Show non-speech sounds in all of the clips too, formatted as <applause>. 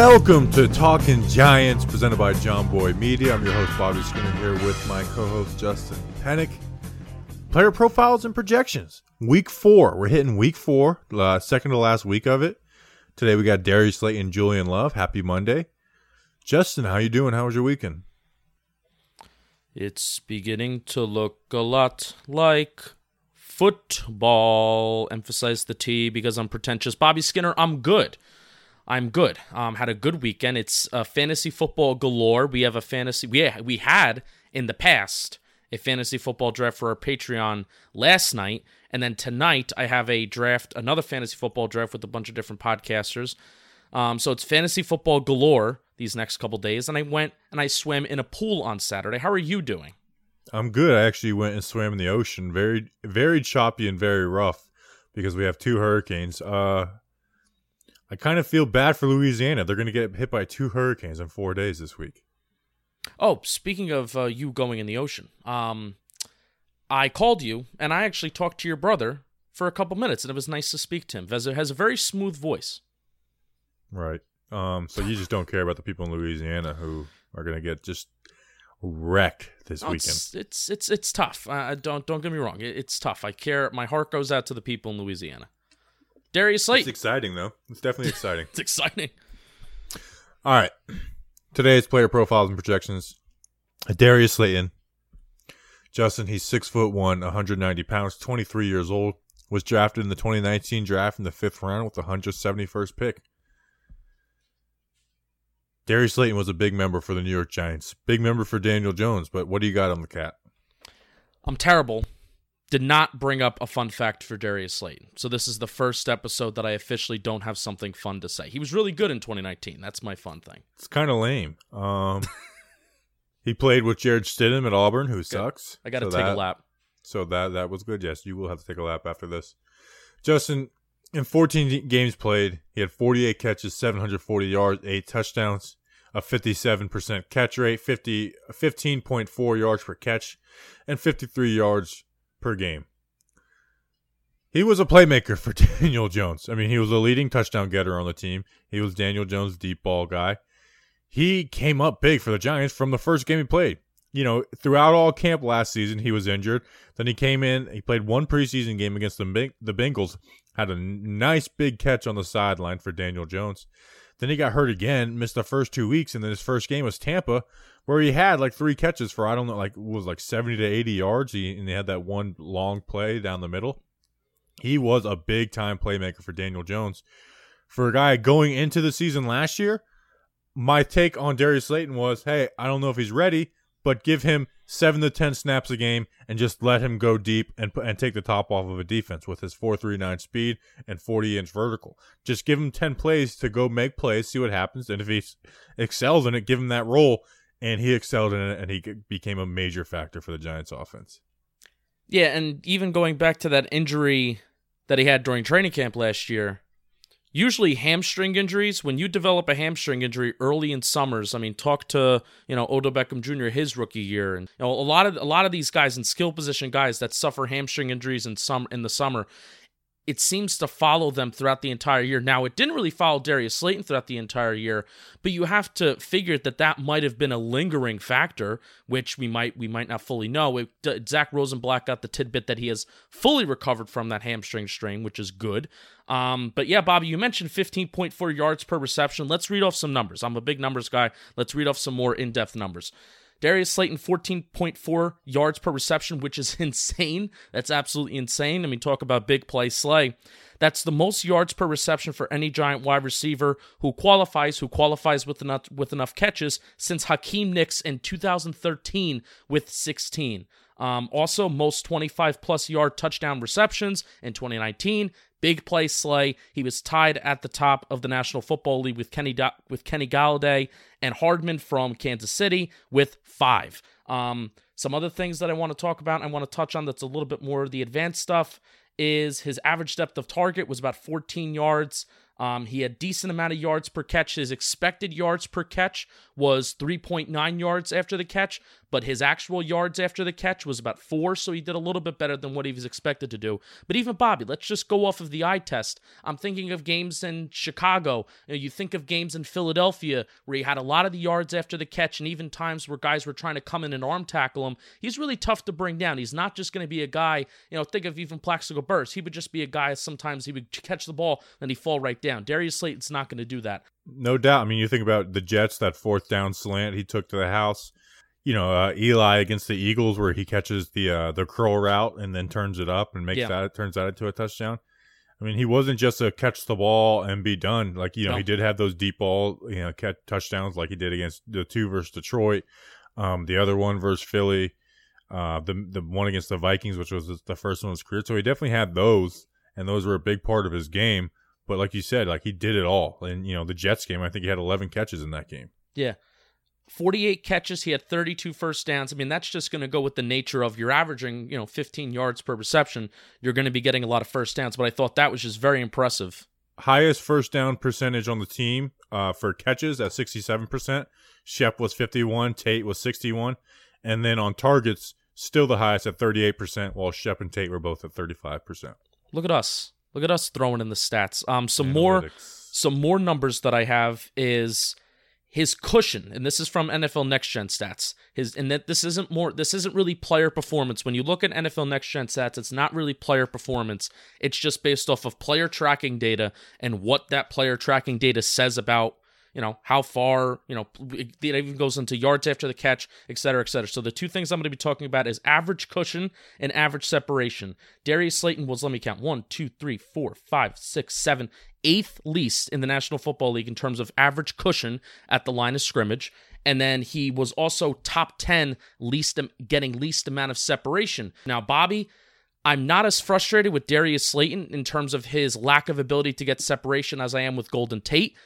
Welcome to Talking Giants, presented by John Boy Media. I'm your host, Bobby Skinner, here with my co host, Justin Pennick. Player profiles and projections. Week four. We're hitting week four, uh, second to last week of it. Today we got Darius Slayton, Julian Love. Happy Monday. Justin, how you doing? How was your weekend? It's beginning to look a lot like football. Emphasize the T because I'm pretentious. Bobby Skinner, I'm good. I'm good. Um, had a good weekend. It's uh, fantasy football galore. We have a fantasy. We we had in the past a fantasy football draft for our Patreon last night, and then tonight I have a draft, another fantasy football draft with a bunch of different podcasters. Um, so it's fantasy football galore these next couple days, and I went and I swam in a pool on Saturday. How are you doing? I'm good. I actually went and swam in the ocean. Very very choppy and very rough because we have two hurricanes. Uh, I kind of feel bad for Louisiana. They're going to get hit by two hurricanes in four days this week. Oh, speaking of uh, you going in the ocean, um, I called you and I actually talked to your brother for a couple minutes, and it was nice to speak to him. Vezza has a very smooth voice. Right. Um. So you just don't care about the people in Louisiana who are going to get just wrecked this No, weekend. it's, it's it's it's tough. Uh, don't don't get me wrong. It, it's tough. I care. My heart goes out to the people in Louisiana. Darius It's exciting though. It's definitely exciting. <laughs> It's exciting. All right. Today's player profiles and projections. Darius Slayton. Justin, he's six foot one, 190 pounds, 23 years old. Was drafted in the 2019 draft in the fifth round with the 171st pick. Darius Slayton was a big member for the New York Giants. Big member for Daniel Jones, but what do you got on the cat? I'm terrible. Did not bring up a fun fact for Darius Slayton. So this is the first episode that I officially don't have something fun to say. He was really good in 2019. That's my fun thing. It's kind of lame. Um, <laughs> he played with Jarrett Stidham at Auburn, who sucks. I got to So take that- a lap. So that that was good. Yes, you will have to take a lap after this. Justin, in 14 games played, he had 48 catches, 740 yards, eight touchdowns, a 57% catch rate, 50 15.4 yards per catch, and 53 yards per game. He was a playmaker for <laughs> Daniel Jones. I mean, he was a leading touchdown getter on the team. He was Daniel Jones' deep ball guy. He came up big for the Giants from the first game he played. You know, throughout all camp last season, he was injured. Then he came in. He played one preseason game against the the Bengals. Had a nice big catch on the sideline for Daniel Jones. Then he got hurt again, missed the first two weeks, and then his first game was Tampa, where he had like three catches for I don't know, like was like seventy to eighty yards. He and they had that one long play down the middle. He was a big time playmaker for Daniel Jones. For a guy going into the season last year, my take on Darius Slayton was, hey, I don't know if he's ready, but give him seven to ten snaps a game and just let him go deep and and take the top off of a defense with his four three nine speed and forty inch vertical. Just give him ten plays to go make plays, see what happens, and if he excels in it, give him that role. And he excelled in it, and he became a major factor for the Giants' offense. Yeah, and even going back to that injury that he had during training camp last year, usually hamstring injuries, when you develop a hamstring injury early in summers, I mean, talk to, you know, Odell Beckham Jr. his rookie year and you know, a lot of a lot of these guys in skill position guys that suffer hamstring injuries in some in the summer, it seems to follow them throughout the entire year. Now, it didn't really follow Darius Slayton throughout the entire year, but you have to figure that that might have been a lingering factor, which we might we might not fully know. It, Zack Rosenblatt got the tidbit that he has fully recovered from that hamstring strain, which is good. Um, but yeah, Bobby, you mentioned 15.4 yards per reception. Let's read off some numbers. I'm a big numbers guy. Let's read off some more in depth numbers. Darius Slayton, 14.4 yards per reception, which is <laughs> insane. That's absolutely insane. I mean, talk about big play Slay. That's the most yards per reception for any giant wide receiver who qualifies, who qualifies with enough with enough catches since Hakeem Nicks in 2013 with 16. Um, also, most 25 plus yard touchdown receptions in 2019. Big play Slay. He was tied at the top of the National Football League with Kenny with Kenny Golladay and Hardman from Kansas City with five. Um, some other things that I want to talk about, I want to touch on that's a little bit more of the advanced stuff, is his average depth of target was about 14 yards. Um, he had decent amount of yards per catch. His expected yards per catch was 3.9 yards after the catch, but his actual yards after the catch was about four, so he did a little bit better than what he was expected to do. But even Bobby, let's just go off of the eye test. I'm thinking of games in Chicago. You, know, you think of games in Philadelphia where he had a lot of the yards after the catch, and even times where guys were trying to come in and arm tackle him. He's really tough to bring down. He's not just going to be a guy, you know, think of even Plaxico Burress. He would just be a guy, sometimes he would catch the ball, and he'd fall right down. Darius Slayton's not going to do that. No doubt. I mean, you think about the Jets, that fourth down slant he took to the house. You know, uh, Eli against the Eagles, where he catches the uh, the curl route and then turns it up and makes Yeah. that turns that into a touchdown. I mean, he wasn't just a catch the ball and be done. Like you know, No. he did have those deep ball, you know, catch touchdowns like he did against the two versus Detroit, um, the other one versus Philly, uh, the the one against the Vikings, which was the first one of his career. So he definitely had those, and those were a big part of his game. But like you said, like he did it all. And you know, the Jets game, I think he had 11 catches in that game. Yeah. 48 catches, he had 32 first downs. I mean, that's just going to go with the nature of you're averaging, you know, 15 yards per reception. You're going to be getting a lot of first downs, but I thought that was just very impressive. Highest first down percentage on the team uh, for catches at 67%. Shep was 51, Tate was 61, and then on targets, still the highest at 38%, while Shep and Tate were both at 35%. Look at us. Look at us throwing in the stats. Um some more some more numbers that I have is his cushion, and this is from NFL Next Gen stats. His and that this isn't more this isn't really player performance. When you look at NFL Next Gen stats, it's not really player performance. It's just based off of player tracking data and what that player tracking data says about you know how far you know it even goes into yards after the catch et cetera et cetera so the two things i'm going to be talking about is average cushion and average separation darius slayton was let me count one two three four five six seven eighth least in the national football league in terms of average cushion at the line of scrimmage and then he was also top 10 least getting least amount of separation now bobby I'm not as frustrated with Darius Slayton in terms of his lack of ability to get separation as I am with Golden Tate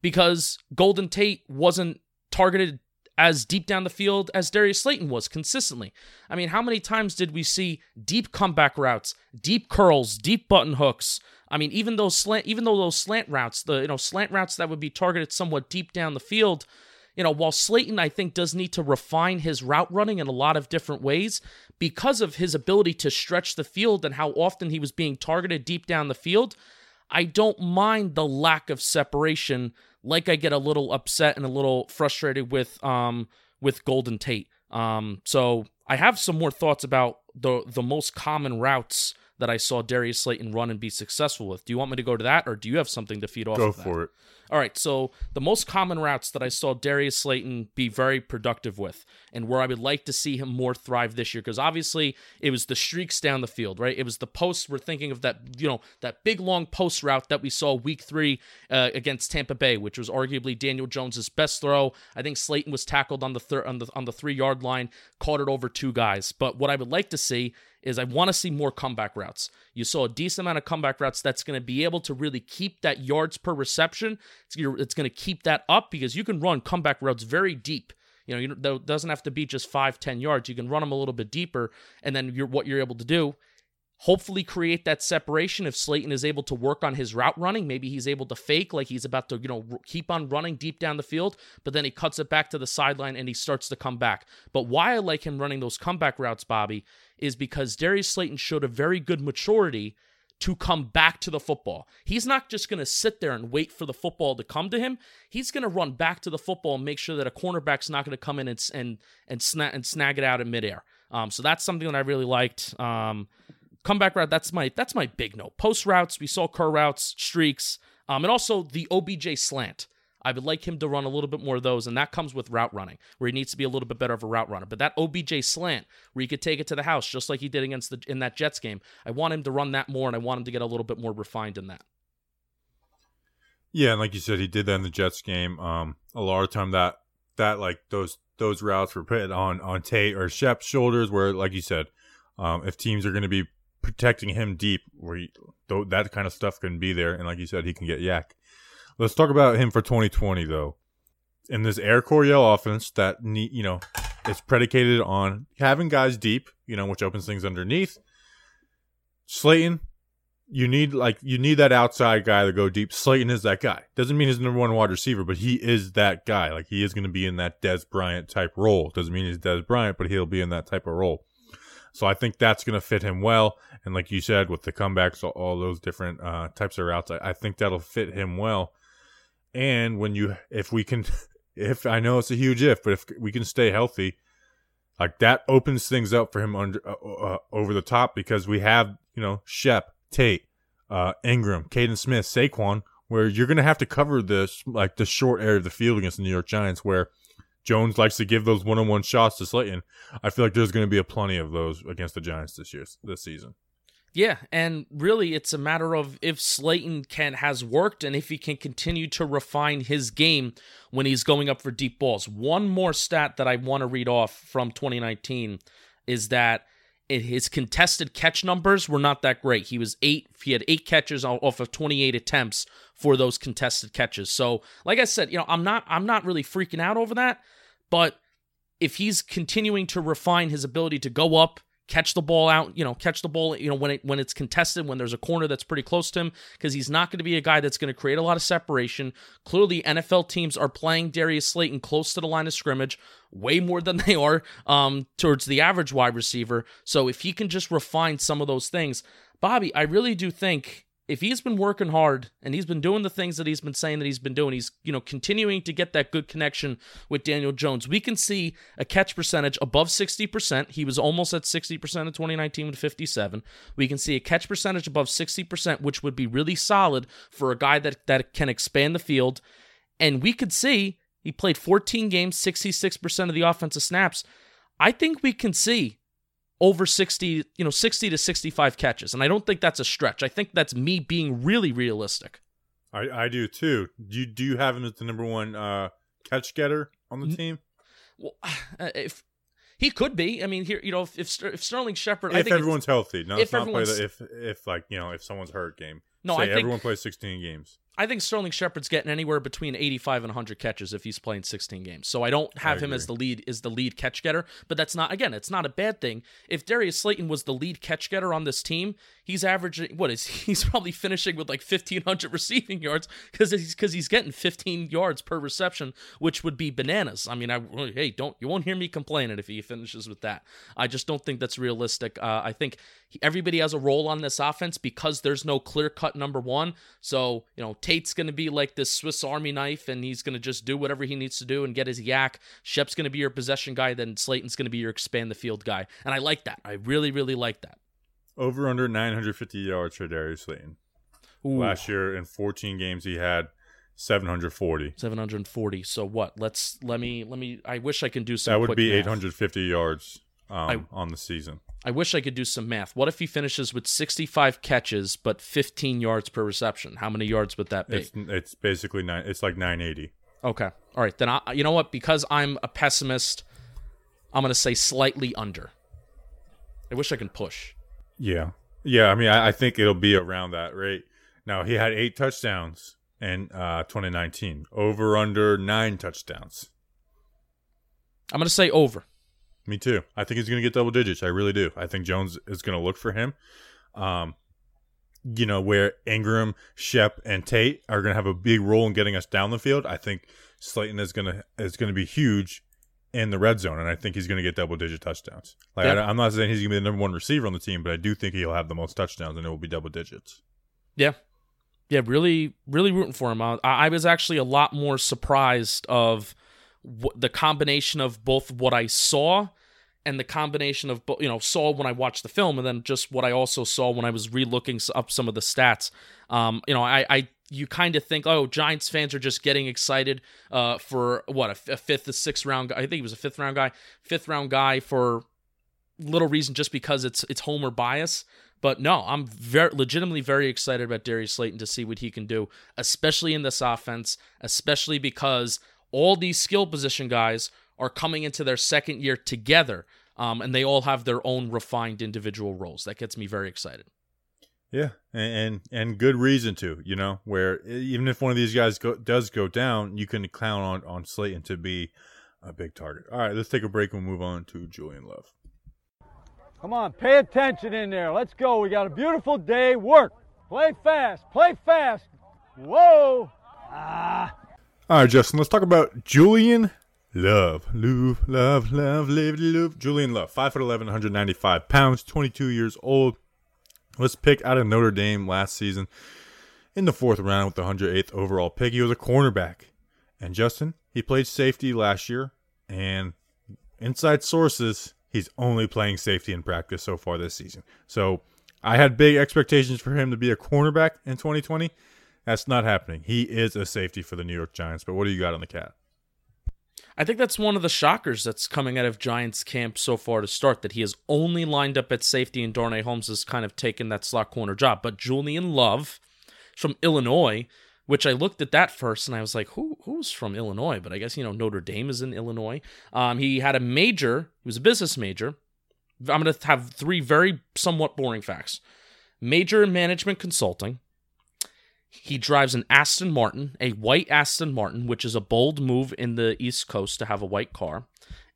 because Golden Tate wasn't targeted as deep down the field as Darius Slayton was consistently. I mean, how many times did we see deep comeback routes, deep curls, deep button hooks? I mean, even those slant, even though those slant routes, the you know slant routes that would be targeted somewhat deep down the field, you know, while Slayton I think does need to refine his route running in a lot of different ways because of his ability to stretch the field and how often he was being targeted deep down the field. I don't mind the lack of separation like I get a little upset and a little frustrated with um with Golden Tate. Um so I have some more thoughts about the the most common routes that I saw Darius Slayton run and be successful with. Do you want me to go to that or do you have something to feed off Go of for it. All right, so the most common routes that I saw Darius Slayton be very productive with, and where I would like to see him more thrive this year, because obviously it was the streaks down the field, right? It was the posts. We're thinking of that, you know, that big long post route that we saw week three uh, against Tampa Bay, which was arguably Daniel Jones's best throw. I think Slayton was tackled on the thir- on the on the three yard line, caught it over two guys. But what I would like to see is I want to see more comeback routes. You saw a decent amount of comeback routes that's going to be able to really keep that yards per reception. It's, going to keep that up because you can run comeback routes very deep. You know, it doesn't have to be just five, ten yards. You can run them a little bit deeper, and then you're what you're able to do. Hopefully, create that separation. If Slayton is able to work on his route running, maybe he's able to fake like he's about to, you know, keep on running deep down the field, but then he cuts it back to the sideline and he starts to come back. But why I like him running those comeback routes, Bobby, is because Darius Slayton showed a very good maturity to come back to the football. He's not just going to sit there and wait for the football to come to him. He's going to run back to the football and make sure that a cornerback's not going to come in and and and snag and snag it out in midair. Um, so that's something that I really liked. Um, comeback route. That's my that's my big note. Post routes. We saw curl routes, streaks, um, and also the OBJ slant. I would like him to run a little bit more of those, and that comes with route running, where he needs to be a little bit better of a route runner. But that OBJ slant, where he could take it to the house, just like he did against the in that Jets game, I want him to run that more, and I want him to get a little bit more refined in that. Yeah, and like you said, he did that in the Jets game. Um, a lot of time that that like those those routes were put on on Tate or Shep's shoulders, where like you said, um, if teams are going to be protecting him deep, where he, th- that kind of stuff can be there, and like you said, he can get YAC. Let's talk about him for 2020 though. In this Air Coryell offense, that you know, it's predicated on having guys deep, you know, which opens things underneath. Slayton, you need like you need that outside guy to go deep. Slayton is that guy. Doesn't mean he's number one wide receiver, but he is that guy. Like he is going to be in that Dez Bryant type role. Doesn't mean he's Dez Bryant, but he'll be in that type of role. So I think that's going to fit him well. And like you said, with the comebacks, all, those different uh, types of routes, I, I think that'll fit him well. And when you, if we can, <laughs> if I know it's a huge if, but if we can stay healthy, like that opens things up for him under uh, uh, over the top because we have you know Shep, Tate, uh, Ingram, Kaden Smith, Saquon, where you're going to have to cover this like the short area of the field against the New York Giants, where Jones likes to give those one-on-one shots to Slayton. I feel like there's going to be a plenty of those against the Giants this year, this season. Yeah, and really it's a matter of if Slayton can has worked and if he can continue to refine his game when he's going up for deep balls. One more stat that I want to read off from 2019 is that his contested catch numbers were not that great. He was eight. He had eight catches off of 28 attempts for those contested catches. So, like I said, you know, I'm not I'm not really freaking out over that, but if he's continuing to refine his ability to go up catch the ball out, you know, catch the ball, you know, when it when it's contested, when there's a corner that's pretty close to him, because he's not going to be a guy that's going to create a lot of separation. Clearly, NFL teams are playing Darius Slayton close to the line of scrimmage, way more than they are um, towards the average wide receiver. So if he can just refine some of those things, Bobby, I really do think if he's been working hard and he's been doing the things that he's been saying that he's been doing, he's you know continuing to get that good connection with Daniel Jones. We can see a catch percentage above 60%. He was almost at 60% in 2019 with 57. We can see a catch percentage above 60%, which would be really solid for a guy that that can expand the field. And we could see he played 14 games, 66% of the offensive snaps. I think we can see over 60, you know, 60 to 65 catches. And I don't think that's a stretch. I think that's me being really realistic. I, I do too. Do you, do you have him as the number one uh, catch getter on the team? Well, <sighs> if he could be, I mean, here you know, if if, if Sterling Shepard, if I think everyone's healthy, no, if it's not play the, if if like you know if someone's hurt game. No, Say I think- everyone plays 16 games. I think Sterling Shepard's getting anywhere between 85 and 100 catches if he's playing 16 games. So I don't have him as the lead is the lead catch getter, but that's not again, it's not a bad thing. If Darius Slayton was the lead catch getter on this team, he's averaging what is <laughs> he's probably finishing with like 1500 receiving yards cuz he's cuz he's getting 15 yards per reception, which would be bananas. I mean, I hey, don't you won't hear me complaining if he finishes with that. I just don't think that's realistic. Uh, I think everybody has a role on this offense because there's no clear-cut number 1. So, you know, Tate's going to be like this Swiss Army knife, and he's going to just do whatever he needs to do and get his YAC. Shep's going to be your possession guy, then Slayton's going to be your expand the field guy. And I like that. I really, really like that. Over under 950 yards for Darius Slayton. Ooh, Last year in 14 games he had 740. 740. So what? Let's let me let me. I wish I can do some. That would be math. 850 yards um, on the season. I wish I could do some math. What if he finishes with 65 catches but 15 yards per reception? How many yards would that be? It's it's basically nine. It's like 980. Okay. All right. Then I, you know what? Because I'm a pessimist, I'm gonna say slightly under. I wish I can push. Yeah, yeah. I mean, I, I think it'll be around that rate. Now he had eight touchdowns in uh, 2019. Over under nine touchdowns. I'm gonna say over. Me too. I think he's going to get double digits. I really do. I think Jones is going to look for him. Um, you know, where Ingram, Shep, and Tate are going to have a big role in getting us down the field. I think Slayton is going to is going to be huge in the red zone, and I think he's going to get double digit touchdowns. Like Yeah. I, am not saying he's going to be the number one receiver on the team, but I do think he'll have the most touchdowns, and it will be double digits. Yeah. Yeah, really, really rooting for him. I, I was actually a lot more surprised of wh- the combination of both what I saw and the combination of you know saw when I watched the film, and then just what I also saw when I was re-looking up some of the stats. Um, you know, I, I you kind of think, oh, Giants fans are just getting excited uh, for what a, f- a fifth, a sixth round guy. I think he was a fifth round guy, fifth round guy for little reason just because it's it's homer bias. But no, I'm very legitimately very excited about Darius Slayton to see what he can do, especially in this offense, especially because all these skill position guys are coming into their second year together, um, and they all have their own refined individual roles. That gets me very excited. Yeah, and, and and good reason to, you know, where even if one of these guys go, does go down, you can count on on Slayton to be a big target. All right, let's take a break and move on to Julian Love. Come on, pay attention in there. Let's go. We got a beautiful day. Work. Play fast. Play fast. Whoa. Ah. All right, Justin, let's talk about Julian Love. Love, love, love, live, love. Julian Love, 5'11, 195 pounds, 22 years old. Let's pick out of Notre Dame last season in the fourth round with the 108th overall pick. He was a cornerback. And Justin, he played safety last year. And inside sources, he's only playing safety in practice so far this season. So I had big expectations for him to be a cornerback in 2020. That's not happening. He is a safety for the New York Giants. But what do you got on the cat? I think that's one of the shockers that's coming out of Giants camp so far to start that he has only lined up at safety and Darnay Holmes has kind of taken that slot corner job. But Julian Love from Illinois, which I looked at that first and I was like, who who's from Illinois? But I guess you know Notre Dame is in Illinois. Um, he had a major. He was a business major. I'm going to have three very somewhat boring facts. Major in management consulting. He drives an Aston Martin, a white Aston Martin, which is a bold move in the East Coast to have a white car.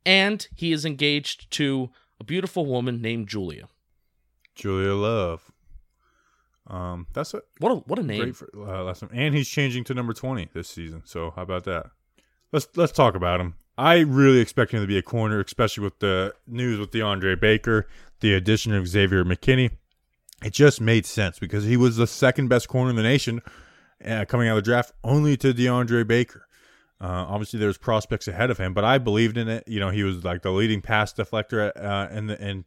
And he is engaged to a beautiful woman named Julia. Julia Love. Um, that's a What a what a name. for, uh, last name. and he's changing to number twenty this season. So how about that? Let's let's talk about him. I really expect him to be a corner, especially with the news with DeAndre Baker, the addition of Xavier McKinney. It just made sense because he was the second best corner in the nation uh, coming out of the draft, only to DeAndre Baker. Uh, obviously, there's prospects ahead of him, but I believed in it. You know, he was like the leading pass deflector uh, in the in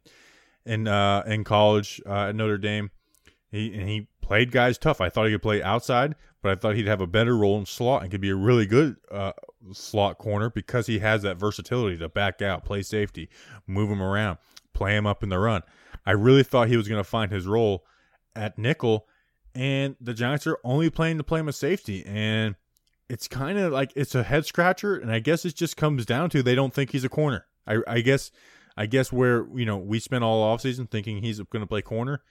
in uh, in college uh, at Notre Dame. He and he played guys tough. I thought he could play outside, but I thought he'd have a better role in slot and could be a really good uh, slot corner because he has that versatility to back out, play safety, move him around, play him up in the run. I really thought he was going to find his role at nickel, and the Giants are only playing to play him a safety, and it's kind of like it's a head scratcher, and I guess it just comes down to they don't think he's a corner. I, I guess, I guess where you know we spent all offseason thinking he's going to play corner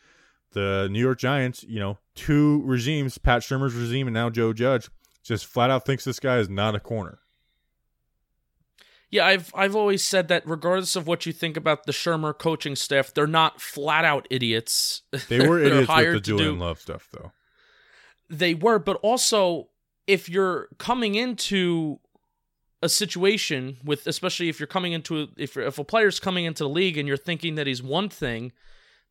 the New York Giants, you know, two regimes, Pat Shurmur's regime and now Joe Judge, just flat out thinks this guy is not a corner. Yeah, I've I've always said that regardless of what you think about the Shurmur coaching staff, they're not flat out idiots. <laughs> They were idiots with hired the to Julian do- Love stuff, though. They were, but also if you're coming into a situation with especially if you're coming into a, if if a player's coming into the league and you're thinking that he's one thing,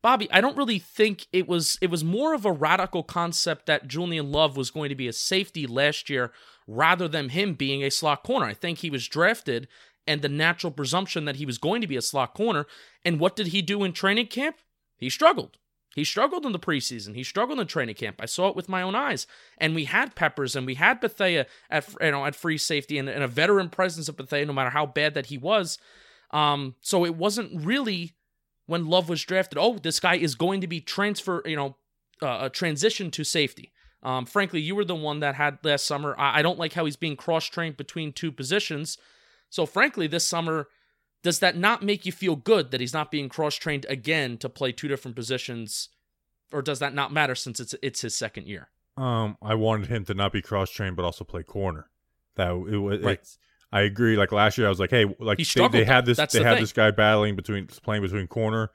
Bobby, I don't really think it was it was more of a radical concept that Julian Love was going to be a safety last year rather than him being a slot corner. I think he was drafted and the natural presumption that he was going to be a slot corner. And what did he do in training camp? He struggled. He struggled in the preseason. He struggled in training camp. I saw it with my own eyes. And we had Peppers and we had Bethea at you know at free safety and, and a veteran presence of Bethea, no matter how bad that he was. Um, so it wasn't really when Love was drafted. Oh, this guy is going to be transfer, you know, uh, transition to safety. Um, frankly, you were the one that had last summer. I, I don't like how he's being cross trained between two positions. So, frankly, this summer, does that not make you feel good that he's not being cross trained again to play two different positions, or does that not matter since it's it's his second year? Um, I wanted him to not be cross trained, but also play corner. That it was. Right. I agree. Like last year, I was like, hey, like He they, they had this, that's they the had thing. this guy battling between playing between corner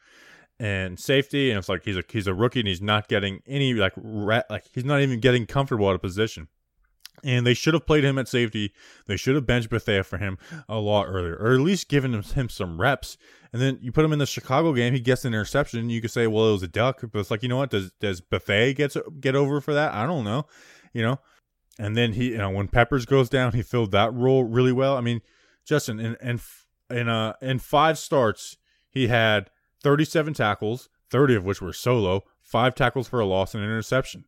and safety, and it's like he's a he's a rookie and he's not getting any like like he's not even getting comfortable at a position. And they should have played him at safety. They should have benched Bethea for him a lot earlier, or at least given him, him some reps. And then you put him in the Chicago game, he gets an interception. You could say, well, it was a duck, but it's like, you know what? Does does Bethea get get over for that? I don't know, you know. And then he, you know, when Peppers goes down, he filled that role really well. I mean, Justin, in in in uh in five starts, he had 37 tackles, 30 of which were solo, five tackles for a loss and an interception.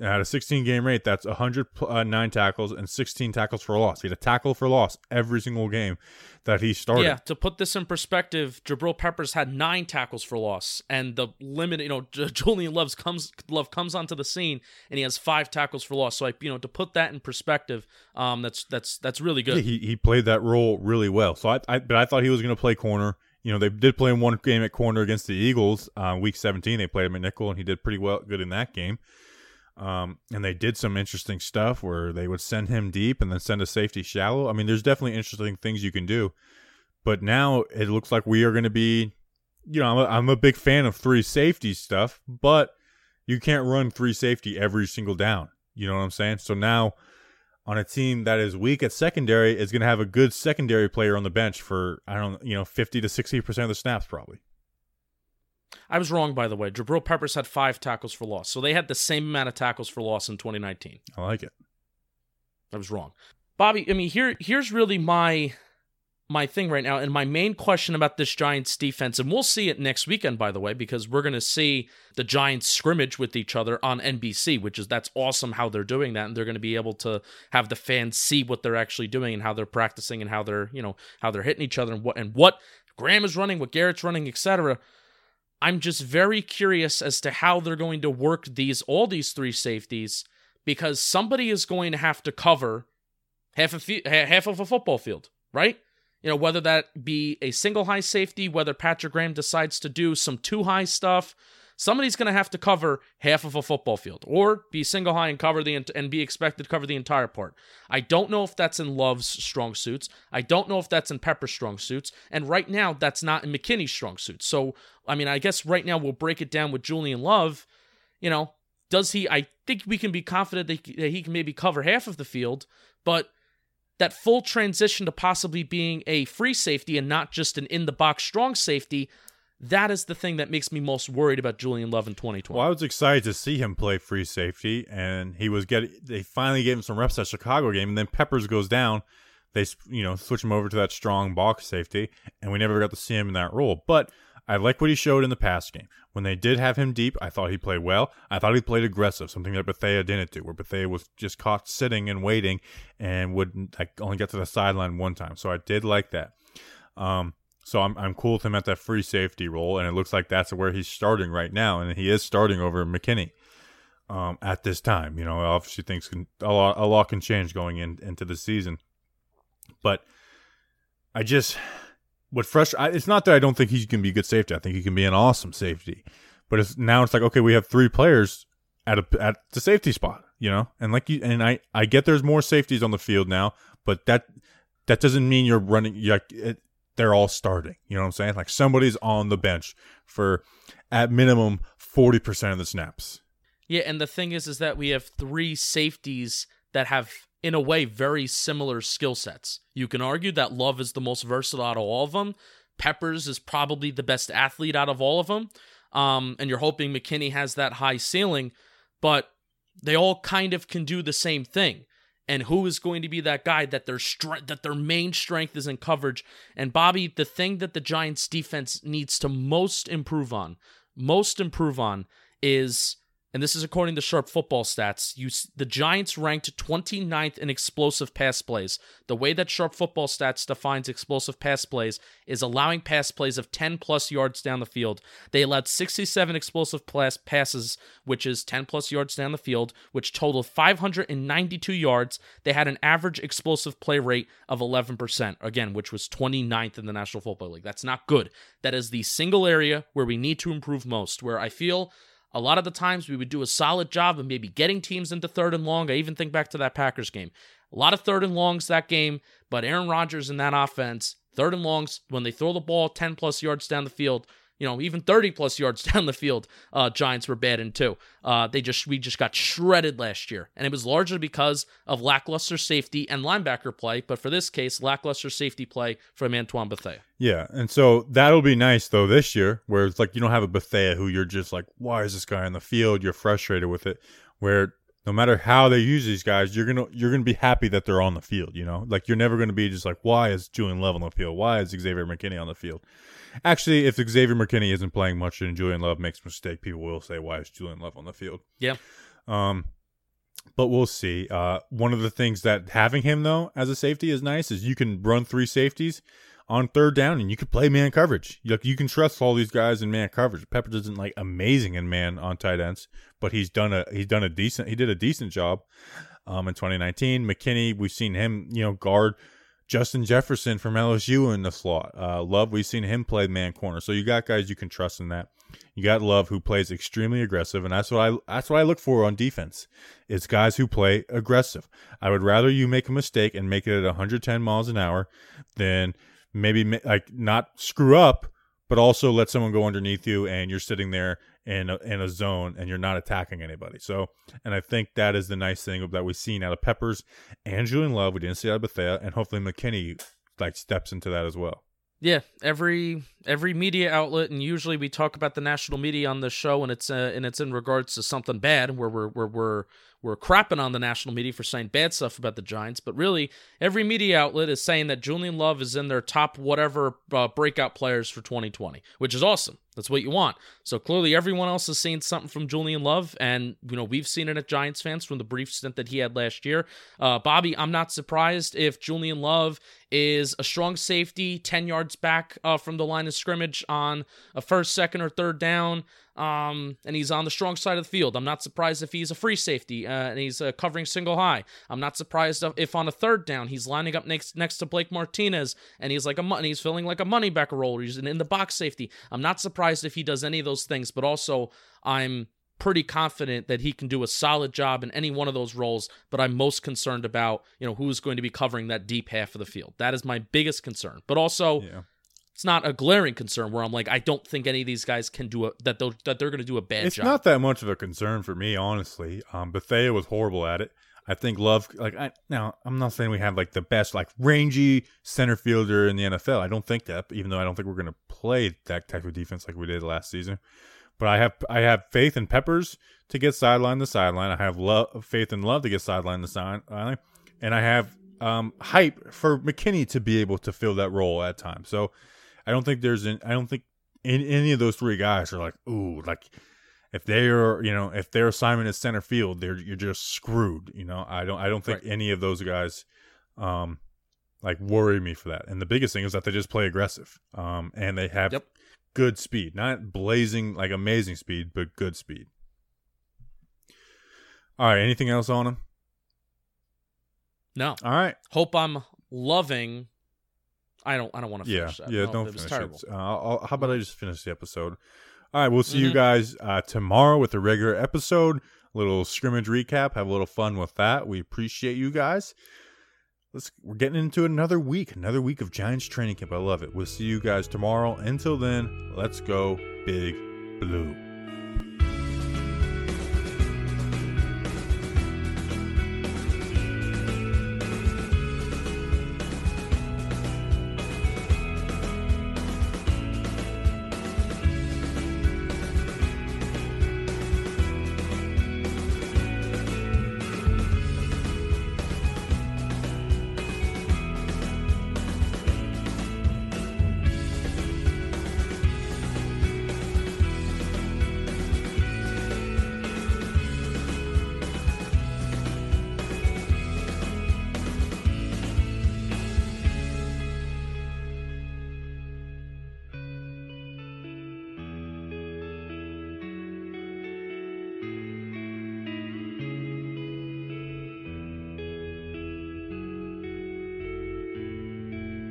At a 16 game rate, that's 109 tackles and 16 tackles for a loss. He had a tackle for loss every single game that he started. Yeah, to put this in perspective, Jabril Peppers had nine tackles for loss, and the limit, you know, <laughs> Julian Love's comes Love comes onto the scene, and he has five tackles for loss. So, I, you know, to put that in perspective, um, that's that's that's really good. Yeah, he, he played that role really well. So I, I but I thought he was going to play corner. You know, they did play him one game at corner against the Eagles. Uh, week 17, they played him at nickel, and he did pretty well, good in that game. Um, and they did some interesting stuff where they would send him deep and then send a safety shallow. I mean, there's definitely interesting things you can do. But now it looks like we are going to be, you know, I'm a, I'm a big fan of three safety stuff, but You can't run three safety every single down. You know what I'm saying? So now on a team that is weak at secondary is going to have a good secondary player on the bench for I don't you know 50 to 60% of the snaps probably. I was wrong, by the way. Jabril Peppers had five tackles for loss. So they had the same amount of tackles for loss in 2019. I like it. I was wrong. Bobby, I mean, here here's really my my thing right now and my main question about this Giants defense and we'll see it next weekend by the way because we're going to see the Giants scrimmage with each other on NBC which is that's awesome how they're doing that and they're going to be able to have the fans see what they're actually doing and how they're practicing and how they're, you know, how they're hitting each other and what and what Graham is running, what Garrett's running, etc. I'm just very curious as to how they're going to work these all these three safeties because somebody is going to have to cover half of half of a football field, right? You know, whether that be a single high safety, whether Patrick Graham decides to do some two high stuff, somebody's going to have to cover half of a football field or be single high and cover the and be expected to cover the entire part. I don't know if that's in Love's strong suits. I don't know if that's in Pepper's strong suits, and right now that's not in McKinney's strong suits. So, I mean, I guess right now we'll break it down with Julian Love. You know, does he? I think we can be confident that he can maybe cover half of the field, but that full transition to possibly being a free safety and not just an in the box strong safety, that is the thing that makes me most worried about Julian Love in 2020. Well, I was excited to see him play free safety, and he was getting. They finally gave him some reps at Chicago game, and then Peppers goes down. They you know switch him over to that strong box safety, and we never got to see him in that role. But I like what he showed in the past game. When they did have him deep, I thought he played well. I thought he played aggressive, something that Bethea didn't do, where Bethea was just caught sitting and waiting and would like, only get to the sideline one time. So I did like that. Um, so I'm I'm cool with him at that free safety role, and it looks like that's where he's starting right now, and he is starting over McKinney um, at this time. You know, obviously things can a lot a lot can change going in, into the season, but I just what fresh it's not that I don't think he can be a good safety. I think he can be an awesome safety. But it's now it's like okay, we have three players at a at the safety spot, you know? And like you and I I get there's more safeties on the field now, but that that doesn't mean you're running it, they're all starting. You know what I'm saying? Like somebody's on the bench for at minimum 40% of the snaps. Yeah, and the thing is is that we have three safeties that have in a way, very similar skill sets. You can argue that Love is the most versatile out of all of them. Peppers is probably the best athlete out of all of them. Um, and you're hoping McKinney has that high ceiling, but they all kind of can do the same thing. And who is going to be that guy that their strength, that their main strength is in coverage? And Bobby, the thing that the Giants defense needs to most improve on, most improve on, is and this is according to Sharp Football Stats, you, the Giants ranked 29th in explosive pass plays. The way that Sharp Football Stats defines explosive pass plays is allowing pass plays of 10 plus yards down the field. They allowed 67 explosive pass passes, which is 10 plus yards down the field, which totaled 592 yards. They had an average explosive play rate of 11%, again, which was 29th in the National Football League. That's not good. That is the single area where we need to improve most, where I feel a lot of the times we would do a solid job of maybe getting teams into third and long. I even think back to that Packers game. A lot of third and longs that game, but Aaron Rodgers in that offense, third and longs, when they throw the ball 10 plus yards down the field, you know, even 30 plus yards <laughs> down the field, uh, Giants were bad in too. Uh, they just we just got shredded last year, and it was largely because of lackluster safety and linebacker play. But for this case, lackluster safety play from Antoine Bethea. Yeah, and so that'll be nice though this year, where it's like you don't have a Bethea who you're just like, why is this guy on the field? You're frustrated with it. Where no matter how they use these guys, you're gonna you're gonna be happy that they're on the field. You know, like you're never gonna be just like, why is Julian Love on the field? Why is Xavier McKinney on the field? Actually, if Xavier McKinney isn't playing much and Julian Love makes a mistake, people will say, "Why is Julian Love on the field?" Yeah. Um, but we'll see. Uh, one of the things that having him though as a safety is nice is you can run three safeties on third down and you can play man coverage. You, you can trust all these guys in man coverage. Pepper isn't like amazing in man on tight ends, but he's done a he's done a decent he did a decent job um, in 2019. McKinney, we've seen him you know guard Justin Jefferson from LSU in the slot. Uh, Love, we've seen him play man corner. So you got guys you can trust in that. You got Love who plays extremely aggressive, and that's what I that's what I look for on defense. It's guys who play aggressive. I would rather you make a mistake and make it at 110 miles an hour than maybe like not screw up, but also let someone go underneath you and you're sitting there in a, in a zone and you're not attacking anybody. So, and I think that is the nice thing that we've seen out of Peppers and Julian Love. We didn't see out of Bethea, and hopefully McKinney like steps into that as well. Yeah, every every media outlet, and usually we talk about the national media on the show, and it's uh, and it's in regards to something bad, where we're where we're we're crapping on the national media for saying bad stuff about the Giants, but really every media outlet is saying that Julian Love is in their top whatever uh, breakout players for 2020, which is awesome. That's what you want. So clearly everyone else has seen something from Julian Love, and you know we've seen it at Giants fans from the brief stint that he had last year. Uh, Bobby, I'm not surprised if Julian Love is a strong safety, 10 yards back uh, from the line of scrimmage on a first, second, or third down um, and he's on the strong side of the field. I'm not surprised if he's a free safety uh, and he's uh, covering single high. I'm not surprised if on a third down he's lining up next next to Blake Martinez and he's like a he's feeling like a money back role. He's in the box safety. I'm not surprised if he does any of those things, but also I'm pretty confident that he can do a solid job in any one of those roles but i'm most concerned about you know who's going to be covering that deep half of the field that is my biggest concern but also yeah it's not a glaring concern where I'm like, I don't think any of these guys can do a that they'll, that they're going to do a bad it's job. It's not that much of a concern for me, honestly. Um, Bethea was horrible at it. I think Love, like, I, now I'm not saying we have like the best, like, rangy center fielder in the NFL. I don't think that, even though I don't think we're going to play that type of defense like we did last season. But I have I have faith in Peppers to get sideline to sideline. I have love faith in Love to get sideline to sideline, and I have um, hype for McKinney to be able to fill that role at times. So I don't think there's an, I don't think any, any of those three guys are like, ooh, like if they're, you know, if their assignment is center field, they're you're just screwed. You know, I don't I don't think right. any of those guys um like worry me for that. And the biggest thing is that they just play aggressive. Um and they have yep. good speed. Not blazing like amazing speed, but good speed. All right, anything else on them? No. All right. Hope I'm loving I don't. I don't want to finish yeah, that. Yeah, no, don't finish it. Uh, I'll, how about I just finish the episode? All right, we'll see mm-hmm. you guys uh, tomorrow with a regular episode. A little scrimmage recap. Have a little fun with that. We appreciate you guys. Let's. We're getting into another week. Another week of Giants training camp. I love it. We'll see you guys tomorrow. Until then, let's go big blue.